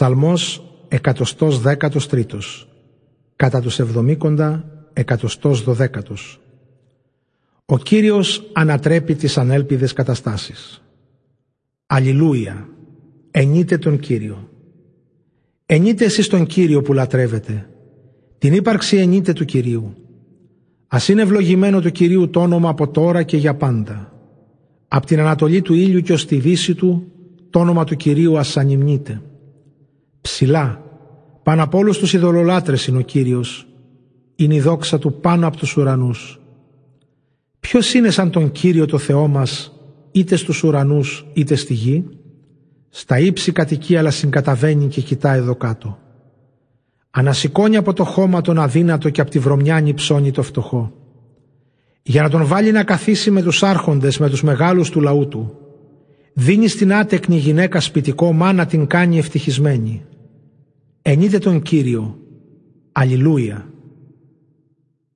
Ψαλμός εκατοστός δέκατος τρίτος Κατά τους εβδομήκοντα εκατοστός δωδέκατος Ο Κύριος ανατρέπει τις ανέλπιδες καταστάσεις. Αλληλούια, ενείτε τον Κύριο. Ενείτε εσείς τον Κύριο που λατρεύετε. Την ύπαρξη ενείτε του Κυρίου. Ας είναι ευλογημένο του Κυρίου το όνομα από τώρα και για πάντα. Απ' την ανατολή του ήλιου και ως τη δύση του, το όνομα του Κυρίου ας ανυμνείται. Ψηλά, πάνω από όλους τους ειδωλολάτρες είναι ο Κύριος. Είναι η δόξα του πάνω από τους ουρανούς. Ποιος είναι σαν τον Κύριο το Θεό μας, είτε στους ουρανούς είτε στη γη; Στα ύψη κατοικεί αλλά συγκαταβαίνει και κοιτά εδώ κάτω. Ανασηκώνει από το χώμα τον αδύνατο και από τη βρωμιά ψώνει το φτωχό. Για να τον βάλει να καθίσει με τους άρχοντες, με τους μεγάλους του λαού του. Δίνει στην άτεκνη γυναίκα σπιτικό, μάνα την κάνει ευτυχισμένη. Ενείτε τον Κύριο. Αλληλούια.